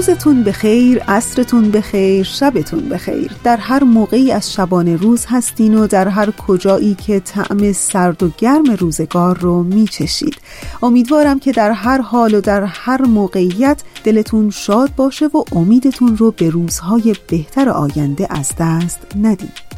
روزتون بخیر، عصرتون بخیر، شبتون بخیر. در هر موقعی از شبانه روز هستین و در هر کجایی که طعم سرد و گرم روزگار رو میچشید. امیدوارم که در هر حال و در هر موقعیت دلتون شاد باشه و امیدتون رو به روزهای بهتر آینده از دست ندید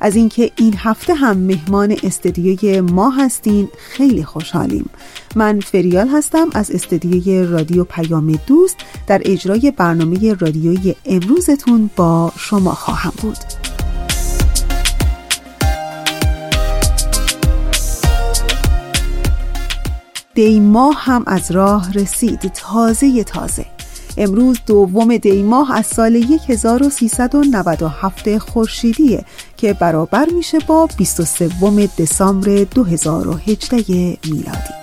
از اینکه این هفته هم مهمان استدیوی ما هستین. خیلی خوشحالیم. من فریال هستم از استدیوی رادیو پیام دوست. در اجرای برنامه رادیویی امروزتون با شما خواهم بود. دی ماه هم از راه رسید. تازه تازه. امروز دوم دی ماه از سال 1397 خورشیدیه که برابر میشه با 23 دسامبر 2018 میلادی.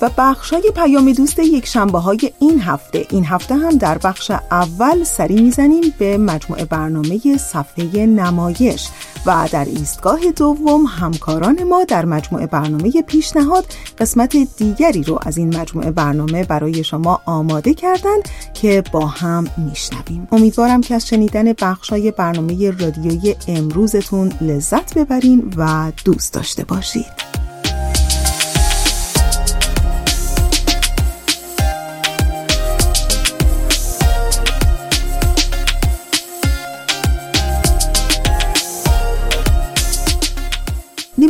و بخشای پیام دوست یک شنبه های این هفته. این هفته هم در بخش اول سری می‌زنیم به مجموعه برنامه صفحه نمایش و در ایستگاه دوم همکاران ما در مجموعه برنامه پیشنهاد قسمت دیگری رو از این مجموعه برنامه برای شما آماده کردن که با هم میشنویم. امیدوارم که از شنیدن بخشای برنامه رادیویی امروزتون لذت ببرین و دوست داشته باشید.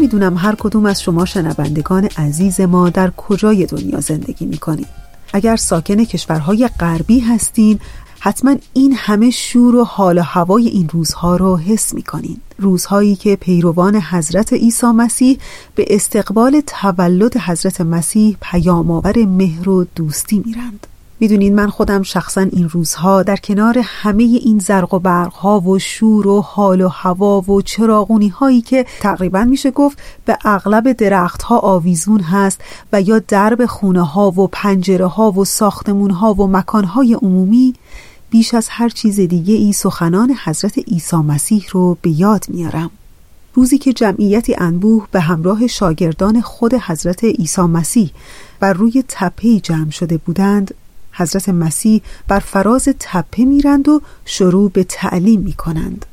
نمی‌دونم هر کدوم از شما شنوندگان عزیز ما در کجای دنیا زندگی می‌کنید. اگر ساکن کشورهای غربی هستین حتما این همه شور و حال و هوای این روزها رو حس می‌کنین. روزهایی که پیروان حضرت عیسی مسیح به استقبال تولد حضرت مسیح پیامآور مهر و دوستی میرند. می‌دونین من خودم شخصا این روزها در کنار همه این زرق و برق ها و شور و حال و هوا و چراغونی هایی که تقریبا میشه گفت به اغلب درخت ها آویزون هست و یا درب خونه ها و پنجره ها و ساختمون ها و مکان های عمومی بیش از هر چیز دیگه ای سخنان حضرت عیسی مسیح رو به یاد میارم. روزی که جمعیتی انبوه به همراه شاگردان خود حضرت عیسی مسیح بر روی تپهی جمع شده بودند حضرت مسیح بر فراز تپه میرند و شروع به تعلیم می کنند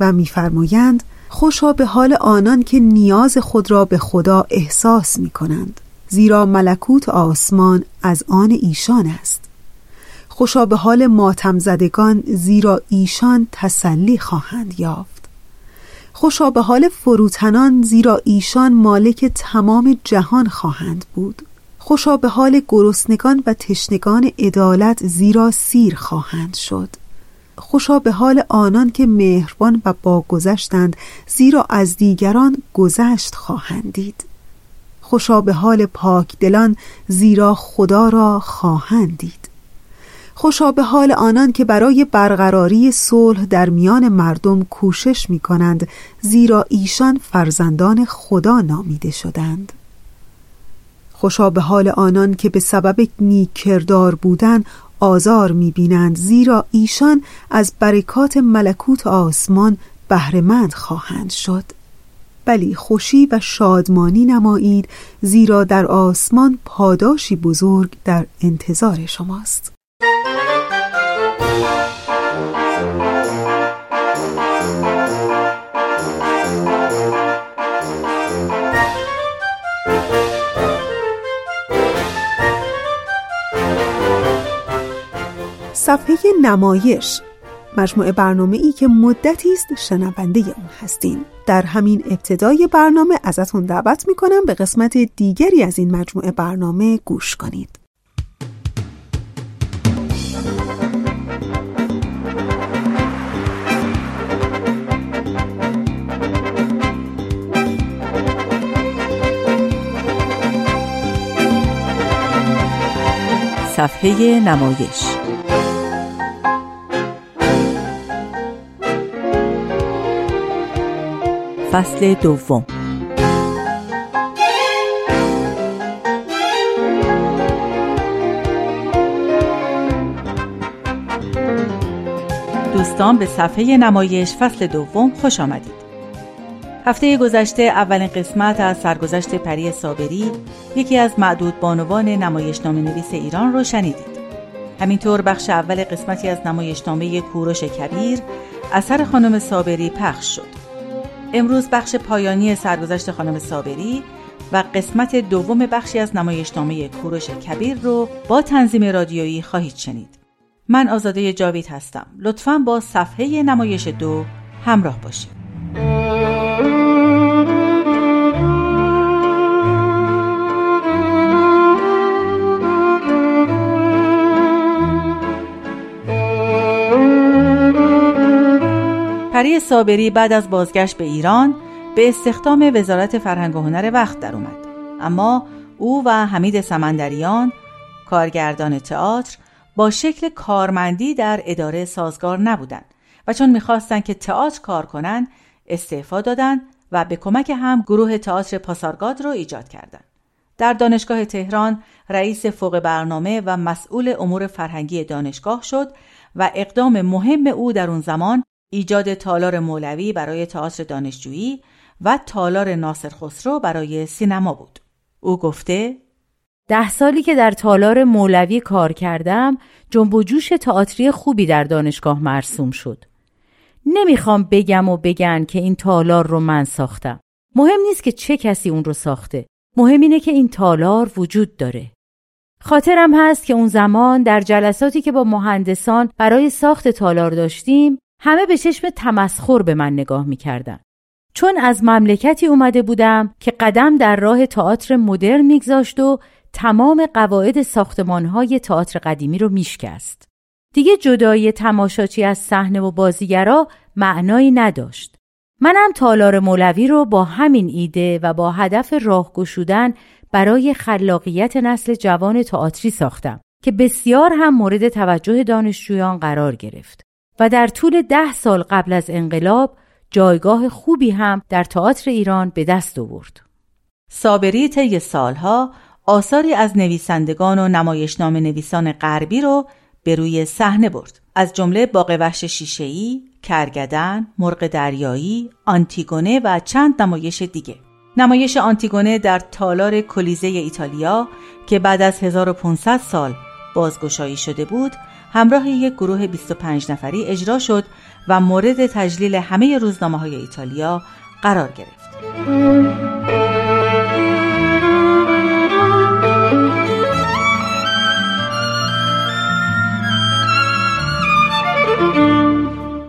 و میفرمایند خوشا به حال آنان که نیاز خود را به خدا احساس می کنند زیرا ملکوت آسمان از آن ایشان است. خوشا به حال ماتم زدگان زیرا ایشان تسلی خواهند یافت. خوشا به حال فروتنان زیرا ایشان مالک تمام جهان خواهند بود. خوشا به حال گرسنگان و تشنگان عدالت زیرا سیر خواهند شد. خوشا به حال آنان که مهربان و باگذشتند زیرا از دیگران گذشت خواهند دید خوشا به حال پاک دلان زیرا خدا را خواهند دید خوشا به حال آنان که برای برقراری صلح در میان مردم کوشش می کنند زیرا ایشان فرزندان خدا نامیده شدند. خوشا به حال آنان که به سبب نیک کردار بودن آزار می‌بینند زیرا ایشان از برکات ملکوت آسمان بهرهمند خواهند شد. بلی خوشی و شادمانی نمایید زیرا در آسمان پاداشی بزرگ در انتظار شماست. صفحه نمایش مجموعه برنامه ای که مدتی است شنونده اون هستین. در همین ابتدای برنامه ازتون دعوت می‌کنم به قسمت دیگری از این مجموعه برنامه گوش کنید. صفحه نمایش فصل دوم. دوستان به صفحه نمایش فصل دوم خوش آمدید. هفته گذشته اولین قسمت از سرگذشت پری صابری یکی از معدود بانوان نمایشنامه نویس ایران رو شنیدید. همینطور بخش اول قسمتی از نمایشنامه کوروش کبیر اثر خانم صابری پخش شد. امروز بخش پایانی سرگذشت خانم صابری و قسمت دوم بخشی از نمایشنامه کوروش کبیر رو با تنظیم رادیویی خواهید شنید. من آزاده جاوید هستم. لطفا با صفحه نمایش دو همراه باشید. پری صابری بعد از بازگشت به ایران به استخدام وزارت فرهنگ و هنر وقت در اومد. اما او و حمید سمندریان کارگردان تئاتر با شکل کارمندی در اداره سازگار نبودند و چون می‌خواستند که تئاتر کار کنند استعفا دادند و به کمک هم گروه تئاتر پاسارگاد را ایجاد کردند. در دانشگاه تهران رئیس فوق برنامه و مسئول امور فرهنگی دانشگاه شد و اقدام مهم او در اون زمان ایجاد تالار مولوی برای تئاتر دانشجویی و تالار ناصر خسرو برای سینما بود. او گفته ده سالی که در تالار مولوی کار کردم جنب و جوش تئاتری خوبی در دانشگاه مرسوم شد. نمی‌خوام بگم و بگن که این تالار رو من ساختم. مهم نیست که چه کسی اون رو ساخته. مهم اینه که این تالار وجود داره. خاطرم هست که اون زمان در جلساتی که با مهندسان برای ساخت تالار داشتیم همه به چشم تمسخر به من نگاه می‌کردن. چون از مملکتی اومده بودم که قدم در راه تئاتر مدرن میگذاشت و تمام قواعد ساختمانهای تئاتر قدیمی رو میشکست. دیگه جدایی تماشاچی از صحنه و بازیگرا معنایی نداشت. منم تالار مولوی رو با همین ایده و با هدف راه گشودن برای خلاقیت نسل جوان تئاتری ساختم که بسیار هم مورد توجه دانشجویان قرار گرفت. و در طول ده سال قبل از انقلاب جایگاه خوبی هم در تئاتر ایران به دست آورد. صابری طی سالها آثاری از نویسندگان و نمایشنامه نویسان غربی رو به روی صحنه برد. از جمله باغ وحش شیشه‌ای، کرگدن، مرغ دریایی، آنتیگونه و چند نمایش دیگه. نمایش آنتیگونه در تالار کلیزه ایتالیا که بعد از 1500 سال بازگشایی شده بود همراه یک گروه 25 نفری اجرا شد و مورد تجلیل همه روزنامه های ایتالیا قرار گرفت.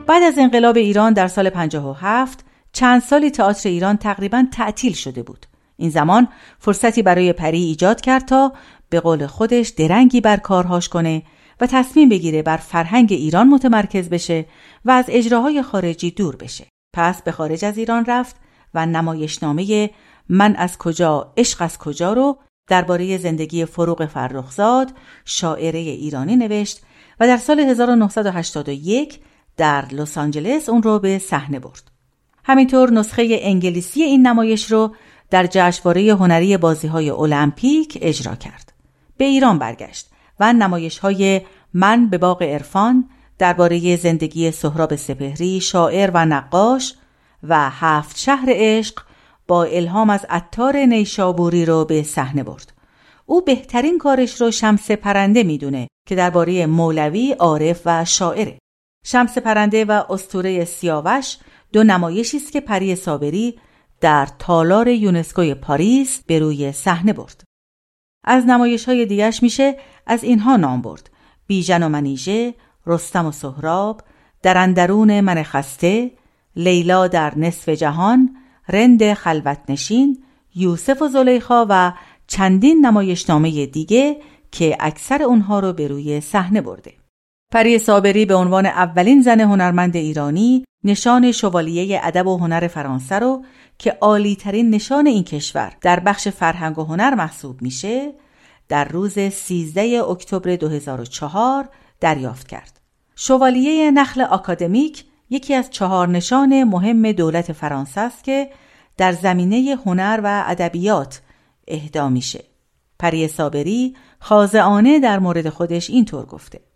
بعد از انقلاب ایران در سال 57 چند سالی تئاتر ایران تقریبا تعطیل شده بود. این زمان فرصتی برای پری ایجاد کرد تا به قول خودش درنگی بر کارهاش کنه و تصمیم بگیره بر فرهنگ ایران متمرکز بشه و از اجراهای خارجی دور بشه. پس به خارج از ایران رفت و نمایشنامه من از کجا عشق از کجا رو درباره زندگی فروغ فرخزاد شاعره ایرانی نوشت و در سال 1981 در لس آنجلس اون رو به صحنه برد. همینطور نسخه انگلیسی این نمایش رو در جشنواره هنری بازی های المپیک اجرا کرد. به ایران برگشت نمایش های من به باغ عرفان درباره زندگی سهراب سپهری شاعر و نقاش و هفت شهر عشق با الهام از عطار نیشابوری رو به صحنه برد. او بهترین کارش رو شمس پرنده می‌دونه که درباره مولوی، عارف و شاعره. شمس پرنده و استوره سیاوش دو نمایشی است که پری صابری در تالار یونسکوی پاریس به روی صحنه برد. از نمایش های دیگرش میشه از اینها نام برد بیژن و منیژه رستم و سهراب در اندرون من خسته لیلا در نصف جهان رند خلوت نشین یوسف و زلیخا و چندین نمایشنامه دیگه که اکثر اونها رو به روی صحنه برده. پری صابری به عنوان اولین زن هنرمند ایرانی نشان شوالیه ادب و هنر فرانسه رو که عالی ترین نشان این کشور در بخش فرهنگ و هنر محسوب میشه در روز 13 اکتبر 2004 دریافت کرد. شوالیه نخل آکادمیک یکی از چهار نشان مهم دولت فرانسه است که در زمینه هنر و ادبیات اهدا میشه. پری صابری خازعانه در مورد خودش اینطور گفته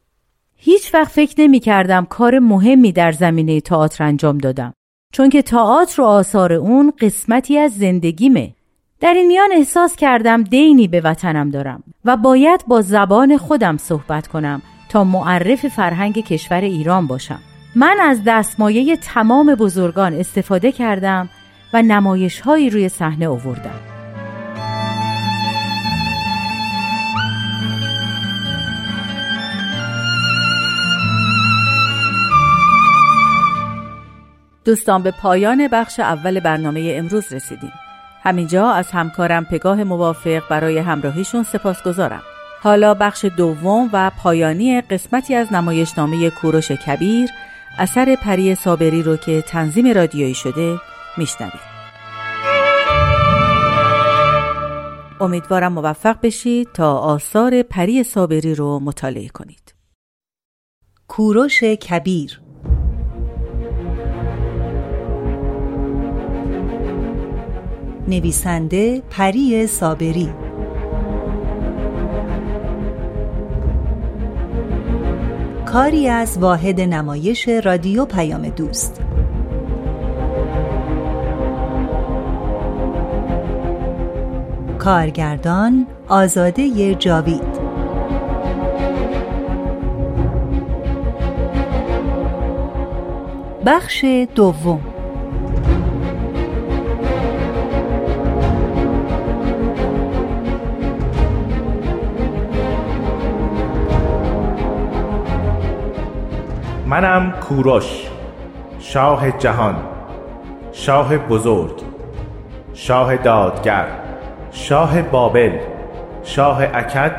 هیچ وقت فکر نمی کردم کار مهمی در زمینه تئاتر انجام دادم. چون که تئاتر و آثار اون قسمتی از زندگیمه. در این میان احساس کردم دینی به وطنم دارم و باید با زبان خودم صحبت کنم تا معرف فرهنگ کشور ایران باشم. من از دستمایه تمام بزرگان استفاده کردم و نمایش هایی روی صحنه آوردم. دوستان به پایان بخش اول برنامه امروز رسیدیم. همینجا از همکارم پگاه موافق برای همراهیشون سپاسگزارم. حالا بخش دوم و پایانی قسمتی از نمایشنامه کوروش کبیر اثر پری صابری رو که تنظیم رادیویی شده میشنوید. امیدوارم موفق بشید تا آثار پری صابری رو مطالعه کنید. کوروش کبیر نویسنده پری صابری. کاری از واحد نمایش رادیو پیام دوست. کارگردان آزاده جاوید. بخش دوم. منم کوروش شاه جهان شاه بزرگ شاه دادگر شاه بابل شاه اکد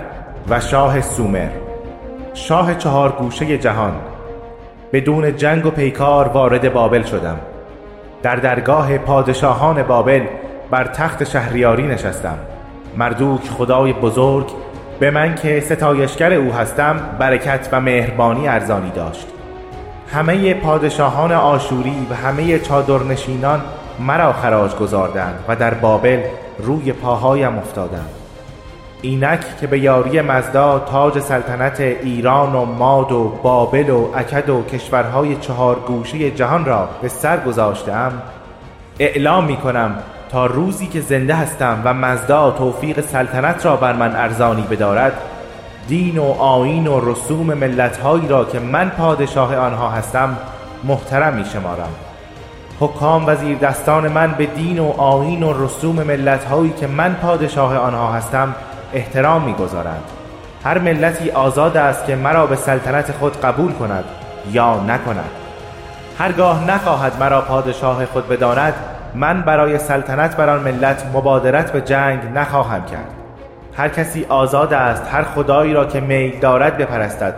و شاه سومر. شاه چهار گوشه جهان. بدون جنگ و پیکار وارد بابل شدم. در درگاه پادشاهان بابل بر تخت شهریاری نشستم. مردوک خدای بزرگ به من که ستایشگر او هستم برکت و مهربانی ارزانی داشت. همه پادشاهان آشوری و همه چادرنشینان مرا خراج گذاردند و در بابل روی پاهایم افتادند. اینک که به یاری مزدا تاج سلطنت ایران و ماد و بابل و اکد و کشورهای چهار گوشه جهان را به سر گذاشتم اعلام می کنم تا روزی که زنده هستم و مزدا توفیق سلطنت را بر من ارزانی بدارد دین و آین و رسوم ملتهایی را که من پادشاه آنها هستم محترم می شمارم حکام وزیر دستان من به دین و آین و رسوم ملتهایی که من پادشاه آنها هستم احترام می‌گذارند. هر ملتی آزاد است که مرا به سلطنت خود قبول کند یا نکند. هرگاه نخواهد مرا پادشاه خود بداند من برای سلطنت بر آن ملت مبادرت به جنگ نخواهم کرد. هر کسی آزاد است هر خدایی را که میل دارد بپرستد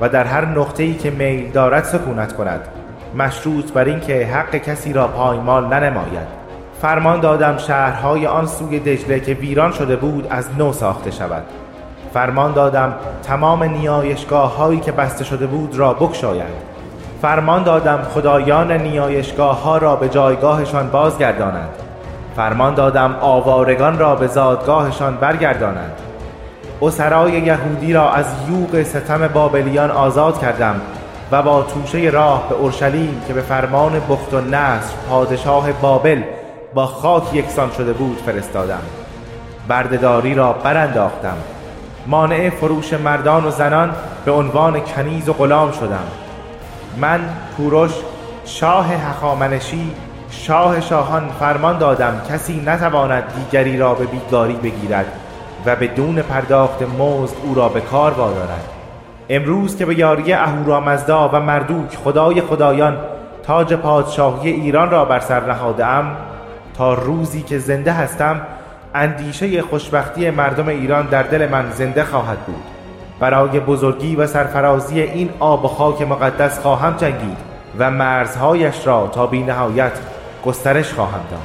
و در هر نقطه‌ای که میل دارد سکونت کند. مشروط بر اینکه حق کسی را پایمال ننماید. فرمان دادم شهرهای آن سوی دجله که ویران شده بود از نو ساخته شود. فرمان دادم تمام نیایشگاه هایی که بسته شده بود را بکشایند فرمان دادم خدایان نیایشگاه ها را به جایگاهشان بازگردانند. فرمان دادم آوارگان را به زادگاهشان برگردانند. اسرای یهودی را از یوغ ستم بابلیان آزاد کردم و با توشه راه به اورشلیم که به فرمان بخت و نصر پادشاه بابل با خاک یکسان شده بود فرستادم. بردهداری را برانداختم. مانع فروش مردان و زنان به عنوان کنیز و غلام شدم. من کوروش شاه هخامنشی شاه شاهان فرمان دادم کسی نتواند دیگری را به بیگاری بگیرد و بدون پرداخت مزد او را به کار وادارد. امروز که به یاری اهورامزدا و مردوک خدای خدایان تاج پادشاهی ایران را بر سر نهادم تا روزی که زنده هستم اندیشه خوشبختی مردم ایران در دل من زنده خواهد بود. برای بزرگی و سرفرازی این آب و خاک مقدس خواهم جنگید و مرزهایش را تا بی نهایت گسترش خواهم داد.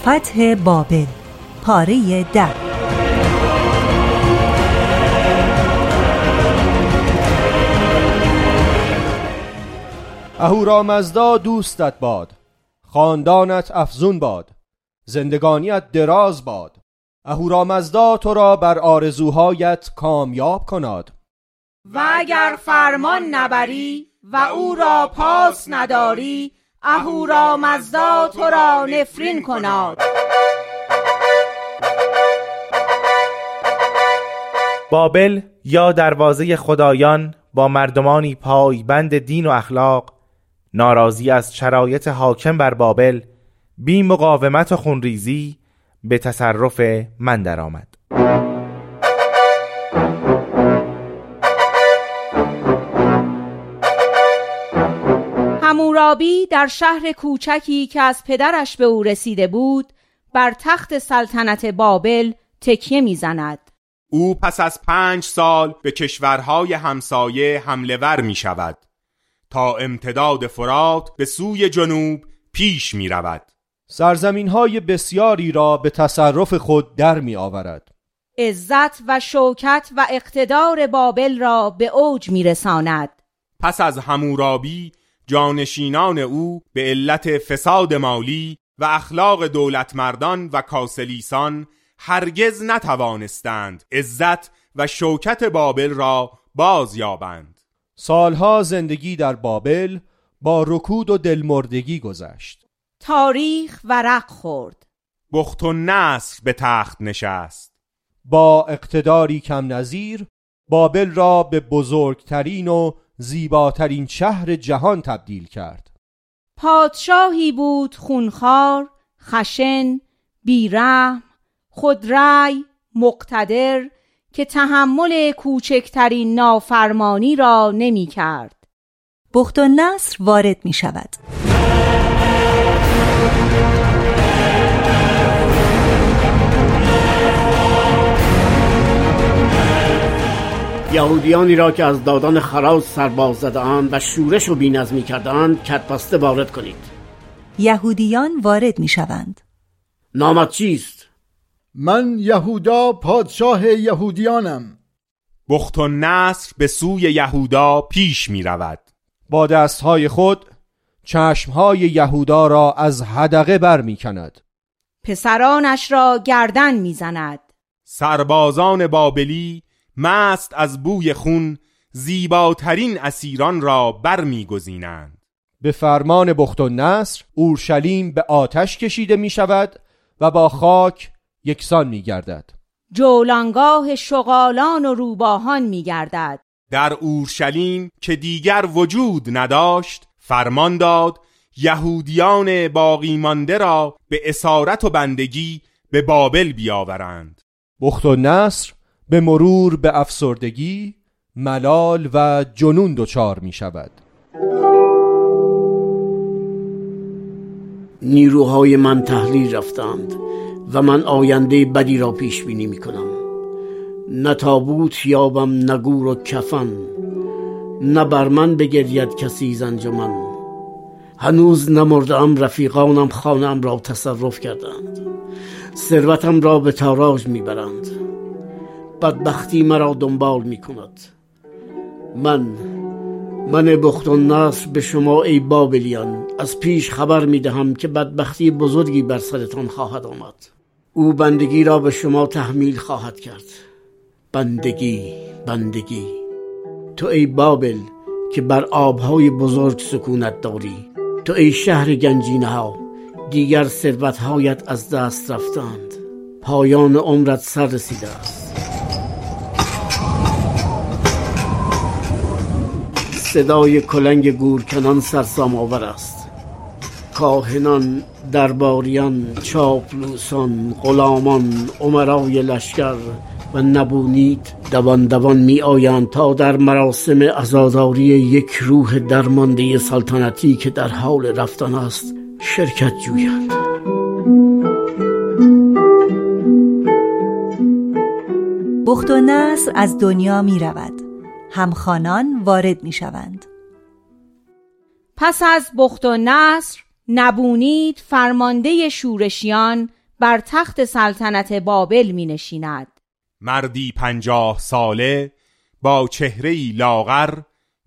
فتح بابل پاره ده اهورامزدا دوستت باد خاندانت افزون باد زندگانیت دراز باد. اهورامزدا تو را بر آرزوهایت کامیاب کناد و اگر فرمان نبری و او را پاس نداری اهورامزدا تو را نفرین کناد بابل یا دروازه خدایان با مردمانی پایبند دین و اخلاق ناراضی از شرایط حاکم بر بابل بی مقاومت و خونریزی به تصرف من درآمد. همورابی در شهر کوچکی که از پدرش به او رسیده بود بر تخت سلطنت بابل تکیه می‌زند. او پس از پنج سال به کشورهای همسایه حمله ور می شود تا امتداد فرات به سوی جنوب پیش می رود سرزمین های بسیاری را به تصرف خود در می آورد عزت و شوکت و اقتدار بابل را به اوج می رساند پس از همورابی جانشینان او به علت فساد مالی و اخلاق دولتمردان و کاسلیسان هرگز نتوانستند عزت و شوکت بابل را باز یابند. سالها زندگی در بابل با رکود و دلمردگی گذشت. تاریخ ورق خورد. بخت و نصر به تخت نشست. با اقتداری کم نظیر بابل را به بزرگترین و زیباترین شهر جهان تبدیل کرد. پادشاهی بود خونخوار خشن بیرحم خودرأی مقتدر که تحمل کوچکترین نافرمانی را نمی کرد. بخت و نصر وارد می شود. یهودیانی را که از دادان خراز سرباز زدهاند و شورش و بینظمی کردهاند کتبسته وارد کنید. یهودیان وارد می شوند نامت چیست؟ من یهودا پادشاه یهودیانم. بخت و نصر به سوی یهودا پیش می رود با دستهای خود چشمهای یهودا را از هدقه بر می کند پسرانش را گردن می زند سربازان بابلی مست از بوی خون زیباترین اسیران را برمیگزینند. به فرمان بخت و نصر اورشلیم به آتش کشیده می شود و با خاک یکسان می گردد جولانگاه شغالان و روباهان می گردد در اورشلیم که دیگر وجود نداشت فرمان داد یهودیان باقی مانده را به اسارت و بندگی به بابل بیاورند. بخت و نصر به مرور به افسردگی ملال و جنون دچار می شود نیروهای من تحلیل رفتند و من آینده بدی را پیش بینی می کنم نه تابوت یابم نگور و کفن. نه بر من بگرید کسی زنجمن. هنوز نمردم رفیقانم خانم را تصرف کردند. ثروتم را به تاراج می‌برند. بدبختی مرا دنبال می کند من من و نصر به شما ای بابلیان از پیش خبر می دهم که بدبختی بزرگی بر سرتان خواهد آمد. او بندگی را به شما تحمیل خواهد کرد. بندگی بندگی. تو ای بابل که بر آبهای بزرگ سکونت داری تو ای شهر گنجینه ها دیگر ثروتهایت از دست رفتند. پایان عمرت سر رسیده است. صدای کلنگ گورکنان سرسام آور است. کاهنان درباریان چاپلوسان غلامان عمرای لشکر و نبونید دوان دوان می آیند تا در مراسم ازاداری یک روح درمانده سلطنتی که در حال رفتن است شرکت جویند. بخت و نصر از دنیا می رود. همخانان وارد می شوند پس از بخت و نصر نبونید فرمانده شورشیان بر تخت سلطنت بابل می نشیند مردی پنجاه ساله با چهره لاغر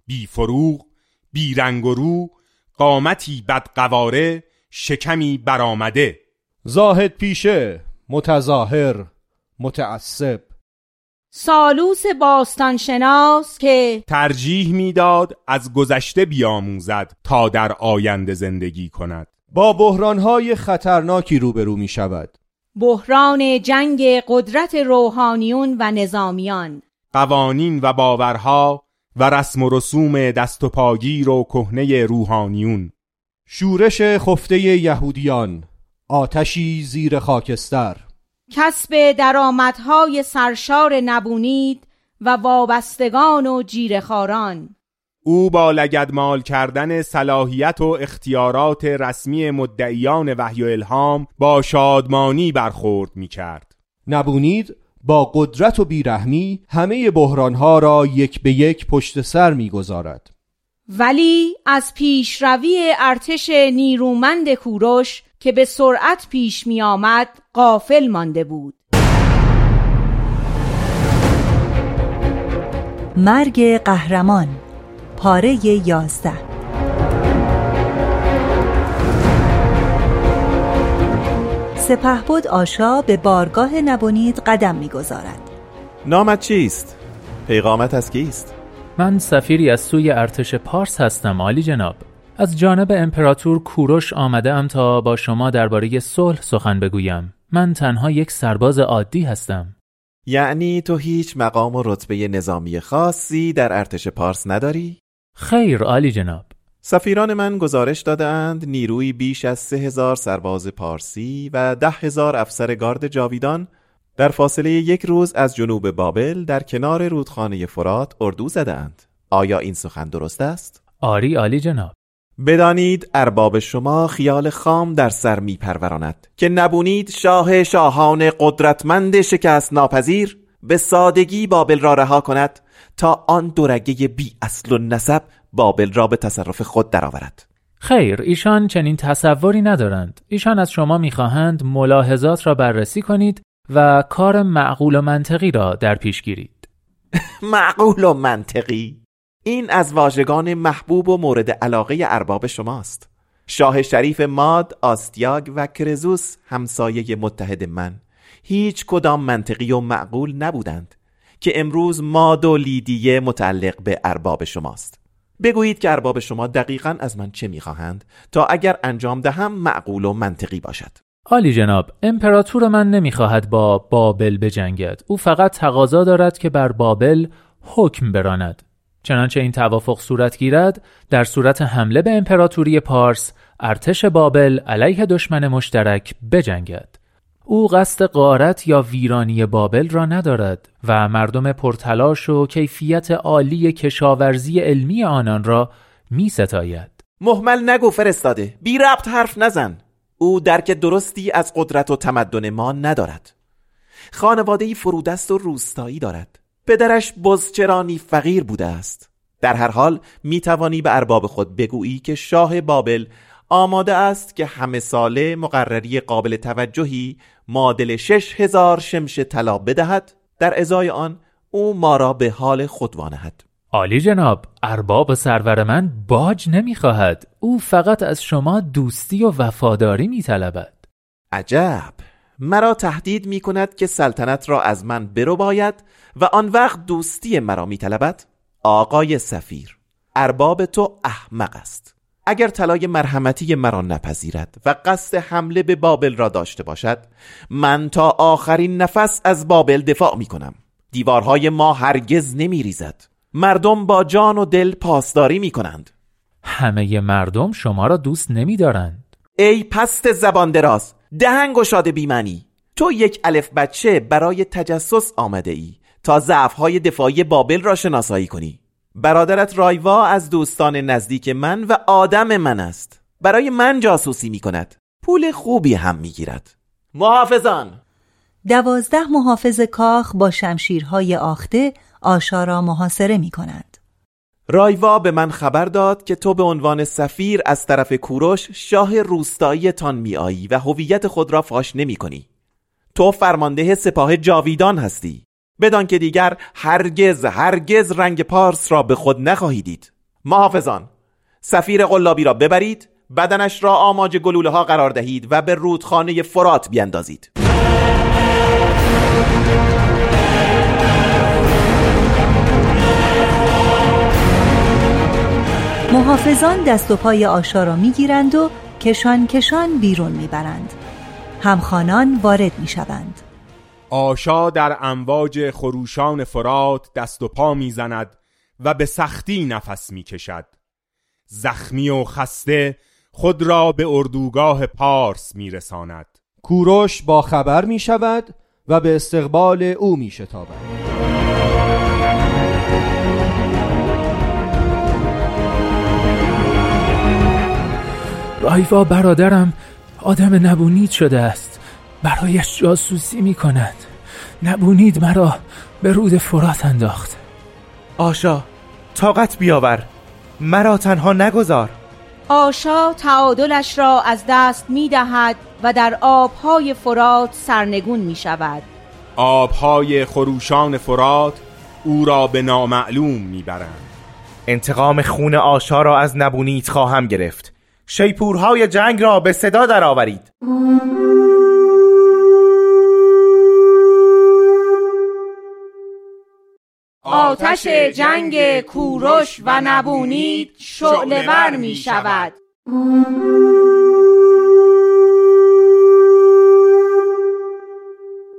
بی فروغ بی رنگ و رو قامتی بدقواره شکمی برآمده. زاهد پیشه متظاهر متعصب. سالوس باستانشناس که ترجیح می‌داد از گذشته بیاموزد تا در آینده زندگی کند. با بحرانهای خطرناکی روبرو می شود بحران جنگ قدرت روحانیون و نظامیان. قوانین و باورها و رسم و رسوم دست و پاگیر و کهنه روحانیون. شورش خفته یهودیان. آتشی زیر خاکستر. کسب درآمدهای سرشار نبونید و وابستگان و جیرخاران او با لگدمال کردن صلاحیت و اختیارات رسمی مدعیان وحی و الهام با شادمانی برخورد می کرد. نبونید با قدرت و بیرحمی همه بحرانها را یک به یک پشت سر می‌گذارد. ولی از پیشروی ارتش نیرومند کوروش که به سرعت پیش می آمد قافل مانده بود مرگ قهرمان پاره یازده سپهبد آشا به بارگاه نبونید قدم می‌گذارد نامت چیست؟ پیغامت از کیست؟ من سفیری از سوی ارتش پارس هستم عالی جناب از جانب امپراتور کوروش آمده ام تا با شما درباره صلح سخن بگویم من تنها یک سرباز عادی هستم یعنی تو هیچ مقام و رتبه نظامی خاصی در ارتش پارس نداری؟ خیر عالی جناب سفیران من گزارش دادند نیروی بیش از سه هزار سرباز پارسی و ده هزار افسر گارد جاویدان در فاصله یک روز از جنوب بابل در کنار رودخانه فرات اردو زدند. آیا این سخن درست است؟ آری عالی جناب بدانید ارباب شما خیال خام در سر می پروراند که نبونید شاه شاهان قدرتمند شکست ناپذیر به سادگی بابل را رها کند تا آن دورگه بی اصل و نسب بابل را به تصرف خود درآورد. خیر ایشان چنین تصوری ندارند. ایشان از شما می‌خواهند ملاحظات را بررسی کنید و کار معقول و منطقی را در پیش گیرید. معقول و منطقی؟ این از واژگان محبوب و مورد علاقه ارباب شماست. شاه شریف ماد، آستیاگ و کرزوس همسایه متحد من. هیچ کدام منطقی و معقول نبودند که امروز ماد و لیدیه متعلق به ارباب شماست. بگویید که ارباب شما دقیقا از من چه می‌خواهند تا اگر انجام دهم معقول و منطقی باشد. عالی جناب امپراتور من نمی‌خواهد با بابل بجنگد. او فقط تقاضا دارد که بر بابل حکم براند. چنانچه این توافق صورت گیرد در صورت حمله به امپراتوری پارس ارتش بابل علیه دشمن مشترک بجنگد. او قصد قارت یا ویرانی بابل را ندارد و مردم پرتلاش و کیفیت عالی کشاورزی علمی آنان را می ستاید. محمل نگو فرستاده بی ربط حرف نزن. او درک درستی از قدرت و تمدن ما ندارد. خانواده فرودست و روستایی دارد. پدرش بزچرانی فقیر بوده است. در هر حال می توانی به ارباب خود بگویی که شاه بابل آماده است که همه ساله مقرری قابل توجهی معادل شش هزار شمش طلا بدهد. در ازای آن او ما را به حال خود وانهد. عالی جناب ارباب سرور من باج نمی‌خواهد. او فقط از شما دوستی و وفاداری میطلبد. عجب! مرا تهدید می کند که سلطنت را از من برو باید و آن وقت دوستی مرا میطلبد. آقای سفیر ارباب تو احمق است. اگر طلای مرحمتی مرا نپذیرد و قصد حمله به بابل را داشته باشد من تا آخرین نفس از بابل دفاع می کنم دیوارهای ما هرگز نمی ریزد مردم با جان و دل پاسداری می کنند همه مردم شما را دوست نمی دارند ای پست زبان دراز! دهنگ و شاد بیمنی. تو یک الف بچه برای تجسس آمده ای تا ضعفهای دفاعی بابل را شناسایی کنی. برادرت رایوا از دوستان نزدیک من و آدم من است. برای من جاسوسی می کند پول خوبی هم می گیرد محافظان! دوازده محافظ کاخ با شمشیرهای آخته آشا را محاصره می کنند رایوا به من خبر داد که تو به عنوان سفیر از طرف کوروش شاه روستایی تان می آیی و هویت خود را فاش نمی کنی. تو فرمانده سپاه جاویدان هستی. بدان که دیگر هرگز هرگز رنگ پارس را به خود نخواهی دید. محافظان سفیر قلابی را ببرید بدنش را آماج گلوله ها قرار دهید و به رودخانه فرات بیندازید. محافظان دست و پای آشا را می‌گیرند و کشان کشان بیرون می‌برند. همخانان وارد می‌شوند. آشا در امواج خروشان فرات دست و پا می‌زند و به سختی نفس می‌کشد. زخمی و خسته خود را به اردوگاه پارس میرساند. کوروش با خبر می شود و به استقبال او می شتابد رایوا برادرم آدم نبونید شده است. برایش جاسوسی می کند نبونید مرا به رود فرات انداخت. آشا طاقت بیاور. مرا تنها نگذار. آشا تعادلش را از دست می دهد و در آبهای فرات سرنگون می شود آبهای خروشان فرات او را به نامعلوم می‌برند. انتقام خون آشا را از نبونیت خواهم گرفت. شیپورهای جنگ را به صدا درآورید. آتش جنگ کوروش و نبونید شعله می شود.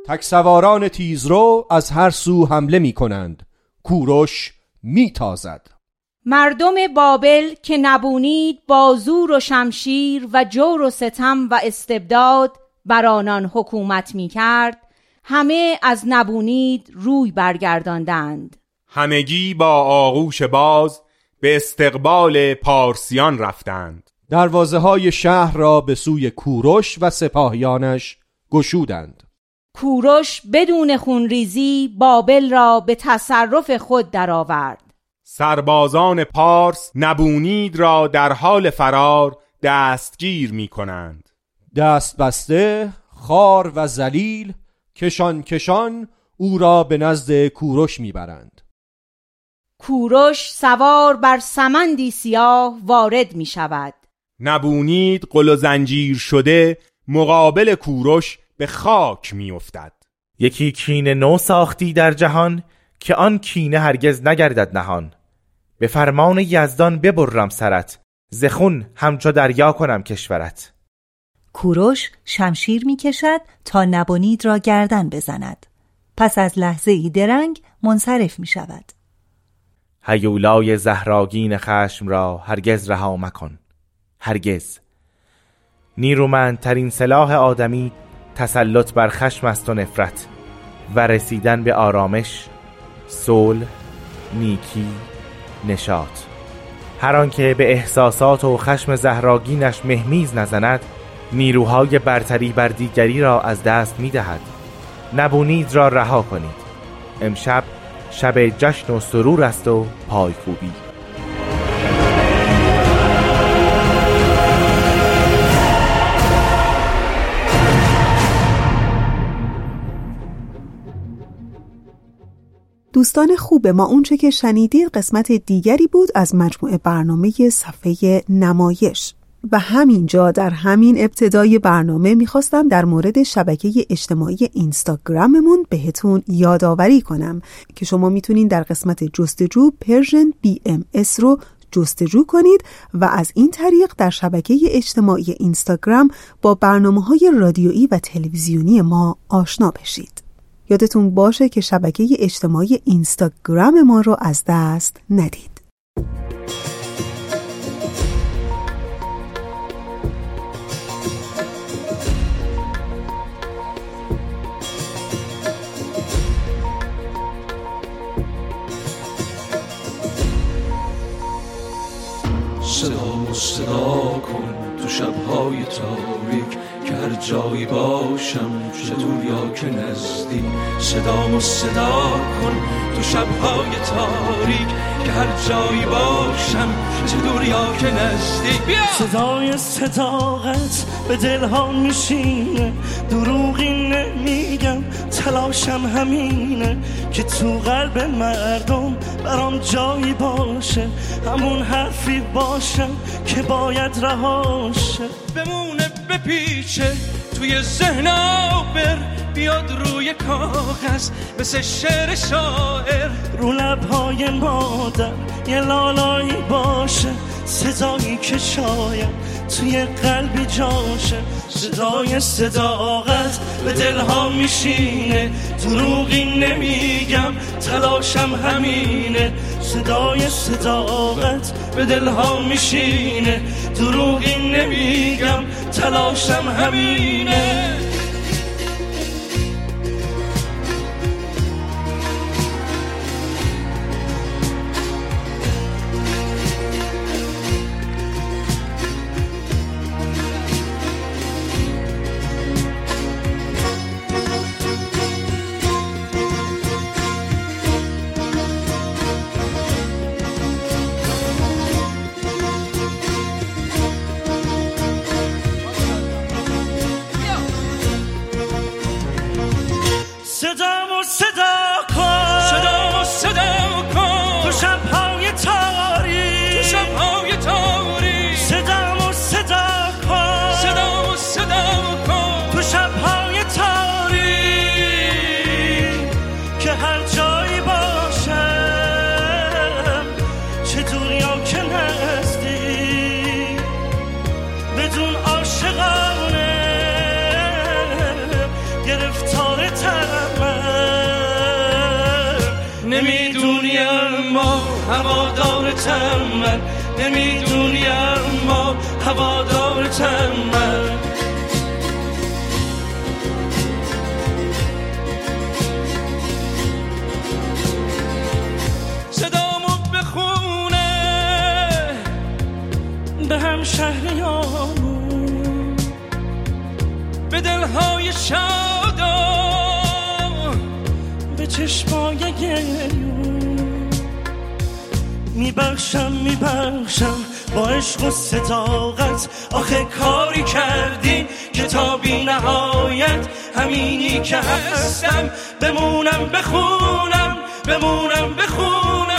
تکسواران تیزرو از هر سو حمله می کنند. کوروش می تازد. مردم بابل که نبونید با زور و شمشیر و جور و ستم و استبداد بر آنان حکومت می کرد همه از نبونید روی برگرداندند. همگی با آغوش باز به استقبال پارسیان رفتند. دروازه های شهر را به سوی کوروش و سپاهیانش گشودند. کوروش بدون خونریزی بابل را به تصرف خود درآورد. سربازان پارس نبونید را در حال فرار دستگیر می کنند دست بسته خار و زلیل کشان کشان او را به نزد کوروش می‌برند. کوروش سوار بر سمندی سیاه وارد می شود نبونید قل و زنجیر شده مقابل کوروش به خاک می افتد یکی کینه نو ساختی در جهان که آن کینه هرگز نگردد نهان. به فرمان یزدان ببرم سرت زخون همچو دریا کنم کشورت. کوروش شمشیر می کشد تا نبونید را گردن بزند. پس از لحظه ای درنگ منصرف می شود هیولای زهراگین خشم را هرگز رها مکن. هرگز. نیرومندترین سلاح آدمی تسلط بر خشم است و نفرت و رسیدن به آرامش صلح نیکی نشاط. هر آنکه به احساسات و خشم زهراگینش مهمیز نزند نیروهای برتری بر دیگری را از دست می دهد نبونید را رها کنید. امشب شب جشن و سرور است و پایکوبی. دوستان خوب ما اونچه که شنیدید قسمت دیگری بود از مجموعه برنامه صفحه نمایش و همینجا در همین ابتدای برنامه می‌خواستم در مورد شبکه اجتماعی اینستاگراممون بهتون یادآوری کنم که شما می‌تونین در قسمت جستجو Persian BMS رو جستجو کنید و از این طریق در شبکه اجتماعی اینستاگرام با برنامه های رادیویی و تلویزیونی ما آشنا بشید. یادتون باشه که شبکه اجتماعی اینستاگرام ما رو از دست ندید. صدا کن تو شبهای که هر جایی باشم چه دور یا که صدا و صدا کن تو شبهای تاریک. که هر جایی باشم چه دور یا که بیا! صدای صداقت به دلها میشینه دروغی نمیگم تلاشم همینه. که تو قلب مردم برام جایی باشه. همون حرفی باشم که باید رهاشه. بمونه بپیچه توی ذهن بر بیاد روی کاغذ. مثل شعر شاعر. رو لبهای مادر یه لالایی باشه. صدایی که شاید توی قلبی جاشه صدای صداقت به دلها میشینه. دروغی نمیگم تلاشم همینه. صدای صداقت به دلها میشینه. دروغی نمیگم تلاشم همینه. میبخشم با عشق و صداقت. آخه کاری کردی کتابی نهایت همینی که هستم. بمونم بخونم بمونم بخونم.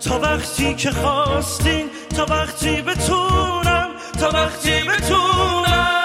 تا وقتی که خواستین تا وقتی بتونم تا وقتی بتونم.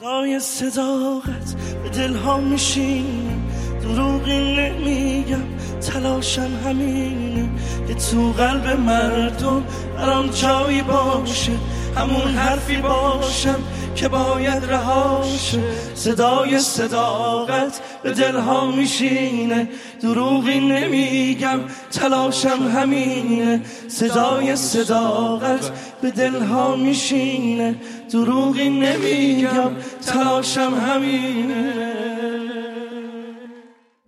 صدای صداقت به دلها میشینم دروغی نمیگم. تلاشم همینه. که تو قلب مردم. برام جایی باشه. همون حرفی باشم که باید رهاشه. صدای صداقت به دلها میشینه. دروغی نمیگم. تلاشم همینه. صدای صداقت به دلها میشینه. دروغی نمیگم. تلاشم همینه.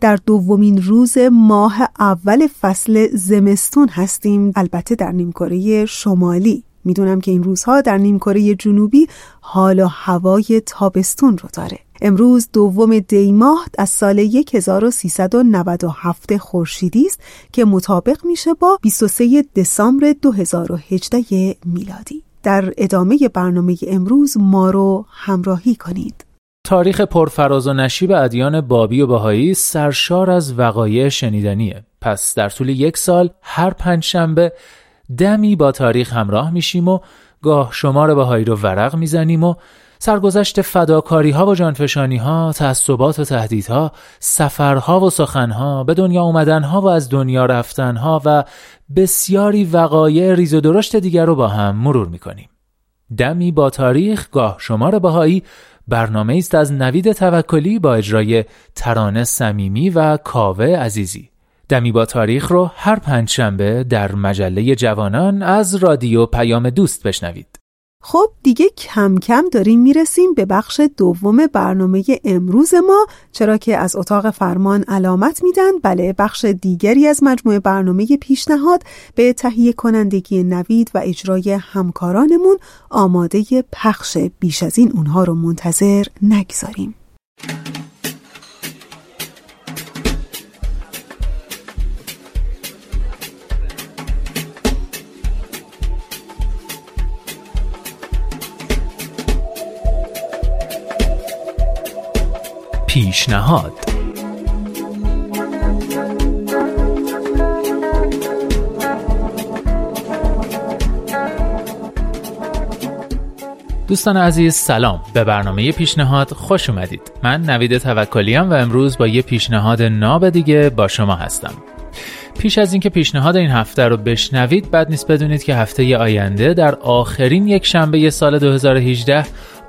در دومین روز ماه اول فصل زمستون هستیم البته در نیمکره شمالی. می‌دونم که این روزها در نیمکره جنوبی حال و هوای تابستون رو داره. امروز دوم دی ماه از سال 1397 خورشیدی است که مطابق میشه با 23 دسامبر 2018 میلادی. در ادامه برنامه امروز ما رو همراهی کنید. تاریخ پرفراز و نشیب ادیان بابی و بهایی سرشار از وقایع شنیدنیه پس در طول یک سال هر پنج شنبه دمی با تاریخ همراه میشیم و گاه شمار بهایی رو ورق می‌زنیم و سرگذشت فداکاری ها و جانفشانی ها، تعصبات و تهدیدها، سفرها و سخنها، به دنیا اومدن ها و از دنیا رفتن ها و بسیاری وقایع ریز و درشت دیگر رو با هم مرور می‌کنیم. دمی با تاریخ گاه شمار بهایی برنامه است از نوید توکلی با اجرای ترانه صمیمی و کاوه عزیزی. دمی با تاریخ رو هر پنجشنبه در مجله جوانان از رادیو پیام دوست بشنوید. خب دیگه کم کم داریم می‌رسیم به بخش دوم برنامه امروز ما چرا که از اتاق فرمان علامت میدن. بله بخش دیگری از مجموعه برنامه پیشنهاد به تهیه کنندگی نوید و اجرای همکارانمون آماده پخش. بیش از این اونها رو منتظر نگذاریم. پیشنهاد. دوستان عزیز سلام. به برنامه پیشنهاد خوش اومدید. من نوید توکلیم و امروز با یه پیشنهاد ناب دیگه با شما هستم. پیش از اینکه پیشنهاد این هفته رو بشنوید بد نیست بدونید که هفته آینده در آخرین یک شنبه سال 2018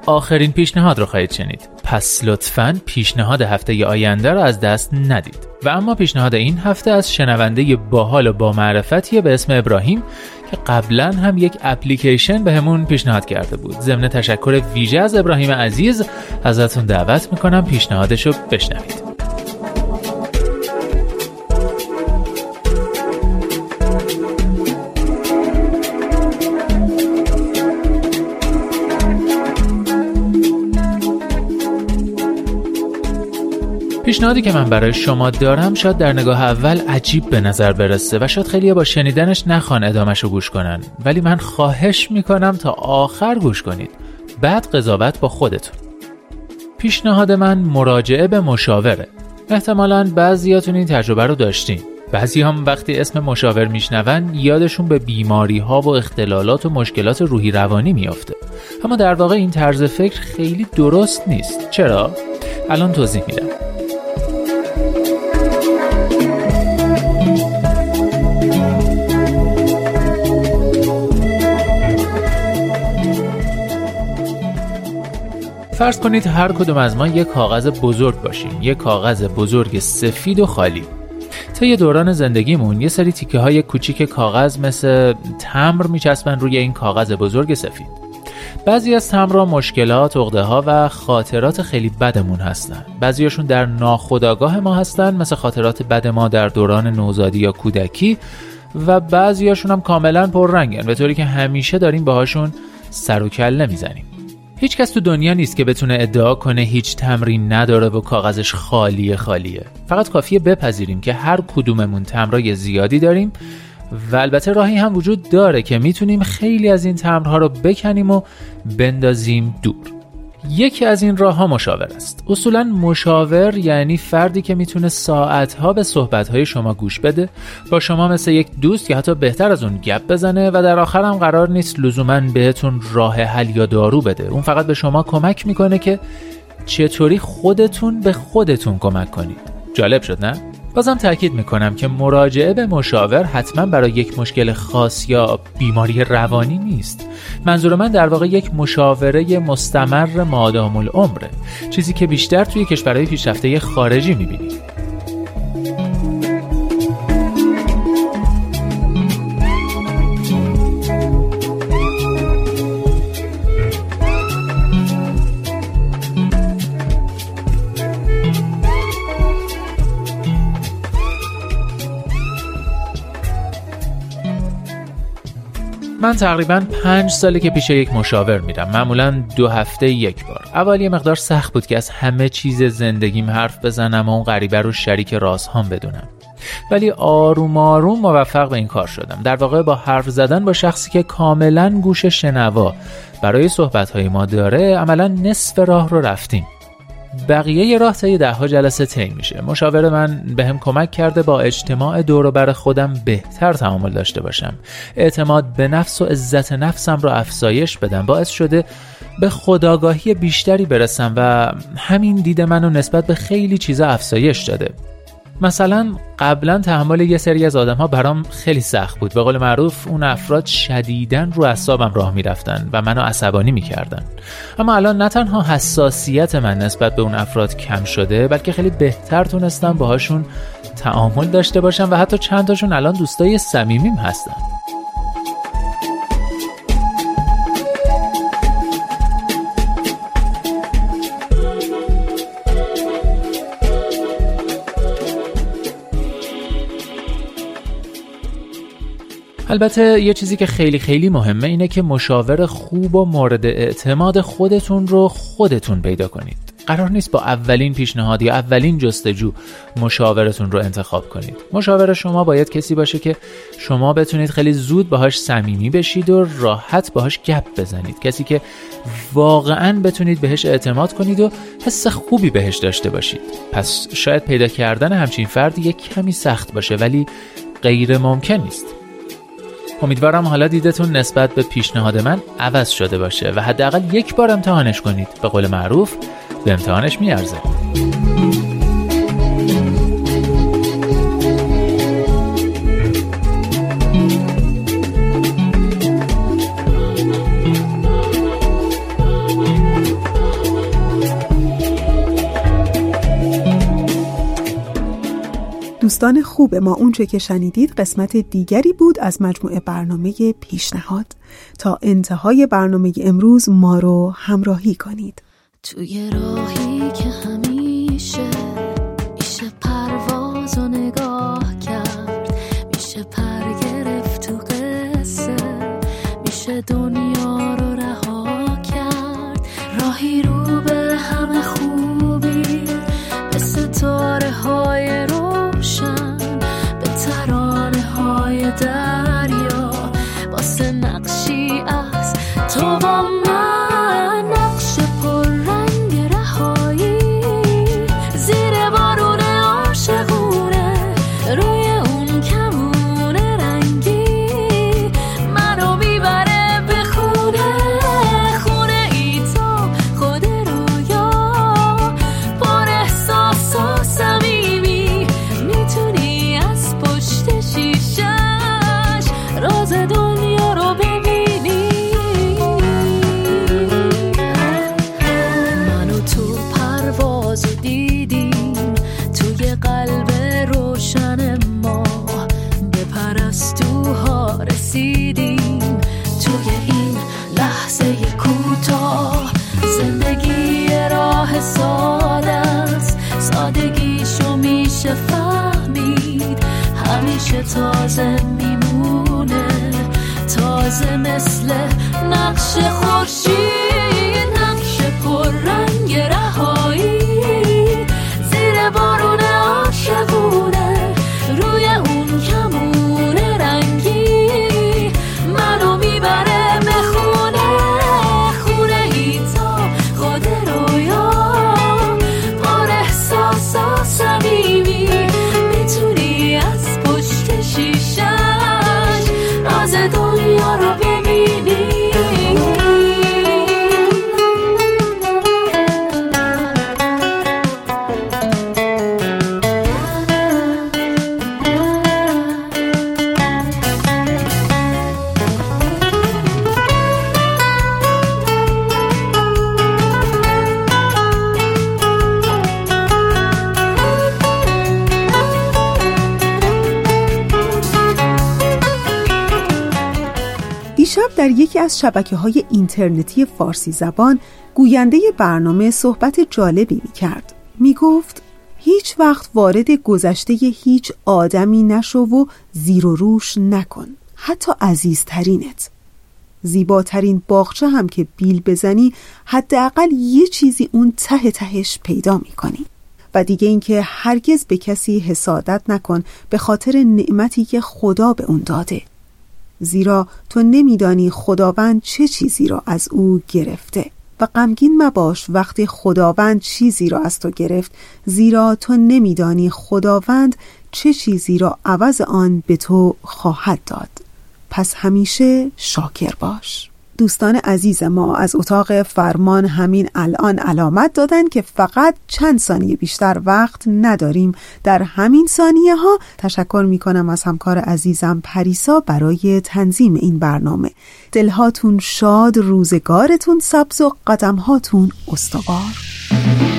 آخرین پیشنهاد رو خواهید شنید. پس لطفا پیشنهاد هفته آینده رو از دست ندید. و اما پیشنهاد این هفته از شنونده باحال و با معرفتیه به اسم ابراهیم که قبلا هم یک اپلیکیشن به همون پیشنهاد کرده بود. ضمن تشکر ویژه از ابراهیم عزیز ازتون دعوت می‌کنم پیشنهادش رو بشنوید. پیشنهادی که من برای شما دارم شاید در نگاه اول عجیب به نظر برسه و شاید خیلی با شنیدنش نخوان ادامش رو گوش کنن. ولی من خواهش می‌کنم تا آخر گوش کنید. بعد قضاوت با خودتون. پیشنهاد من مراجعه به مشاوره. احتمالا بعضیاتون این تجربه رو داشتین. بعضی هم وقتی اسم مشاور میشنون یادشون به بیماری ها و اختلالات و مشکلات روحی روانی میافته. اما در واقع این طرز فکر خیلی درست نیست. چرا؟ الان توضیح میدم. فرض کنید هر کدوم از ما یک کاغذ بزرگ باشیم یک کاغذ بزرگ سفید و خالی. تا یه دوران زندگیمون یه سری تیکه های کوچیک کاغذ مثل تمر میچسبن روی این کاغذ بزرگ سفید. بعضی از تمرها مشکلات، عقده ها و خاطرات خیلی بدمون هستن. بعضیاشون در ناخودآگاه ما هستن مثل خاطرات بد ما در دوران نوزادی یا کودکی و بعضیاشون هم کاملا پررنگن به طوری که همیشه داریم باهاشون سر و کل نمی‌زنیم هیچ کس تو دنیا نیست که بتونه ادعا کنه هیچ تمرین نداره و کاغذش خالیه خالیه. فقط کافیه بپذیریم که هر کدوممون تمرای زیادی داریم و البته راهی هم وجود داره که می‌تونیم خیلی از این تمرها رو بکنیم و بندازیم دور. یکی از این راه ها مشاور است. اصولا مشاور یعنی فردی که می‌تونه ساعتها به صحبتهای شما گوش بده با شما مثل یک دوست که حتی بهتر از اون گپ بزنه و در آخر هم قرار نیست لزوما بهتون راه حل یا دارو بده. اون فقط به شما کمک می‌کنه که چطوری خودتون به خودتون کمک کنید. جالب شد نه؟ بازم تاکید می‌کنم که مراجعه به مشاور حتما برای یک مشکل خاص یا بیماری روانی نیست. منظور من در واقع یک مشاوره مستمر مادام العمره چیزی که بیشتر توی کشورهای پیشرفته خارجی می‌بینید من تقریبا پنج ساله که پیش یک مشاور میرم. معمولا دو هفته یک بار. اول یه مقدار سخت بود که از همه چیز زندگیم حرف بزنم و اون غریبه رو شریک رازهام بدونم. ولی آروم آروم موفق به این کار شدم. در واقع با حرف زدن با شخصی که کاملا گوش شنوا برای صحبتهای ما داره عملا نصف راه رو رفتیم. بقیه راه طی دهها جلسه طی میشه. مشاور من به هم کمک کرده با اجتماع دور بر خودم بهتر تعامل داشته باشم. اعتماد به نفس و عزت نفسم رو افزایش بدم. باعث شده به خداگاهی بیشتری برسم و همین دید منو نسبت به خیلی چیزا افزایش داده. مثلا قبلا تحمل یه سری از آدم ها برام خیلی سخت بود. به قول معروف اون افراد شدیدن رو اعصابم راه می‌رفتن و منو عصبانی می‌کردن. اما الان نه تنها حساسیت من نسبت به اون افراد کم شده بلکه خیلی بهتر تونستم باهاشون تعامل داشته باشم و حتی چند تاشون الان دوستای صمیمیم هستن. البته یه چیزی که خیلی خیلی مهمه اینه که مشاور خوب و مورد اعتماد خودتون رو خودتون پیدا کنید. قرار نیست با اولین پیشنهاد یا اولین جستجو مشاورتون رو انتخاب کنید. مشاور شما باید کسی باشه که شما بتونید خیلی زود باهاش صمیمی بشید و راحت باهاش گپ بزنید. کسی که واقعا بتونید بهش اعتماد کنید و حس خوبی بهش داشته باشید. پس شاید پیدا کردن همچین فردی یک کمی سخت باشه ولی غیر ممکن نیست. امیدوارم حالا دیدتون نسبت به پیشنهاد من عوض شده باشه و حداقل یک بار امتحانش کنید. به قول معروف به امتحانش میارزه. دوستان خوب ما اونچه که شنیدید قسمت دیگری بود از مجموعه برنامه پیشنهاد. تا انتهای برنامه امروز ما رو همراهی کنید. توی راهی که همیشه همیشه تازه میمونه تازه مثل نقش خورشید از شبکه های اینترنتی فارسی زبان گوینده برنامه صحبت جالبی می کرد. می گفت هیچ وقت وارد گذشته هیچ آدمی نشو و زیر و روش نکن. حتی عزیزترینت. زیباترین باغچه هم که بیل بزنی حداقل یه چیزی اون ته تهش پیدا می کنی. و دیگه اینکه هرگز به کسی حسادت نکن به خاطر نعمتی که خدا به اون داده. زیرا تو نمیدانی خداوند چه چیزی را از او گرفته و غمگین مباش وقتی خداوند چیزی را از تو گرفت زیرا تو نمیدانی خداوند چه چیزی را عوض آن به تو خواهد داد. پس همیشه شاکر باش. دوستان عزیز ما از اتاق فرمان همین الان علامت دادن که فقط چند ثانیه بیشتر وقت نداریم. در همین ثانیه ها تشکر می کنم از همکار عزیزم پریسا برای تنظیم این برنامه. دلهاتون شاد روزگارتون سبز و قدمهاتون استوار.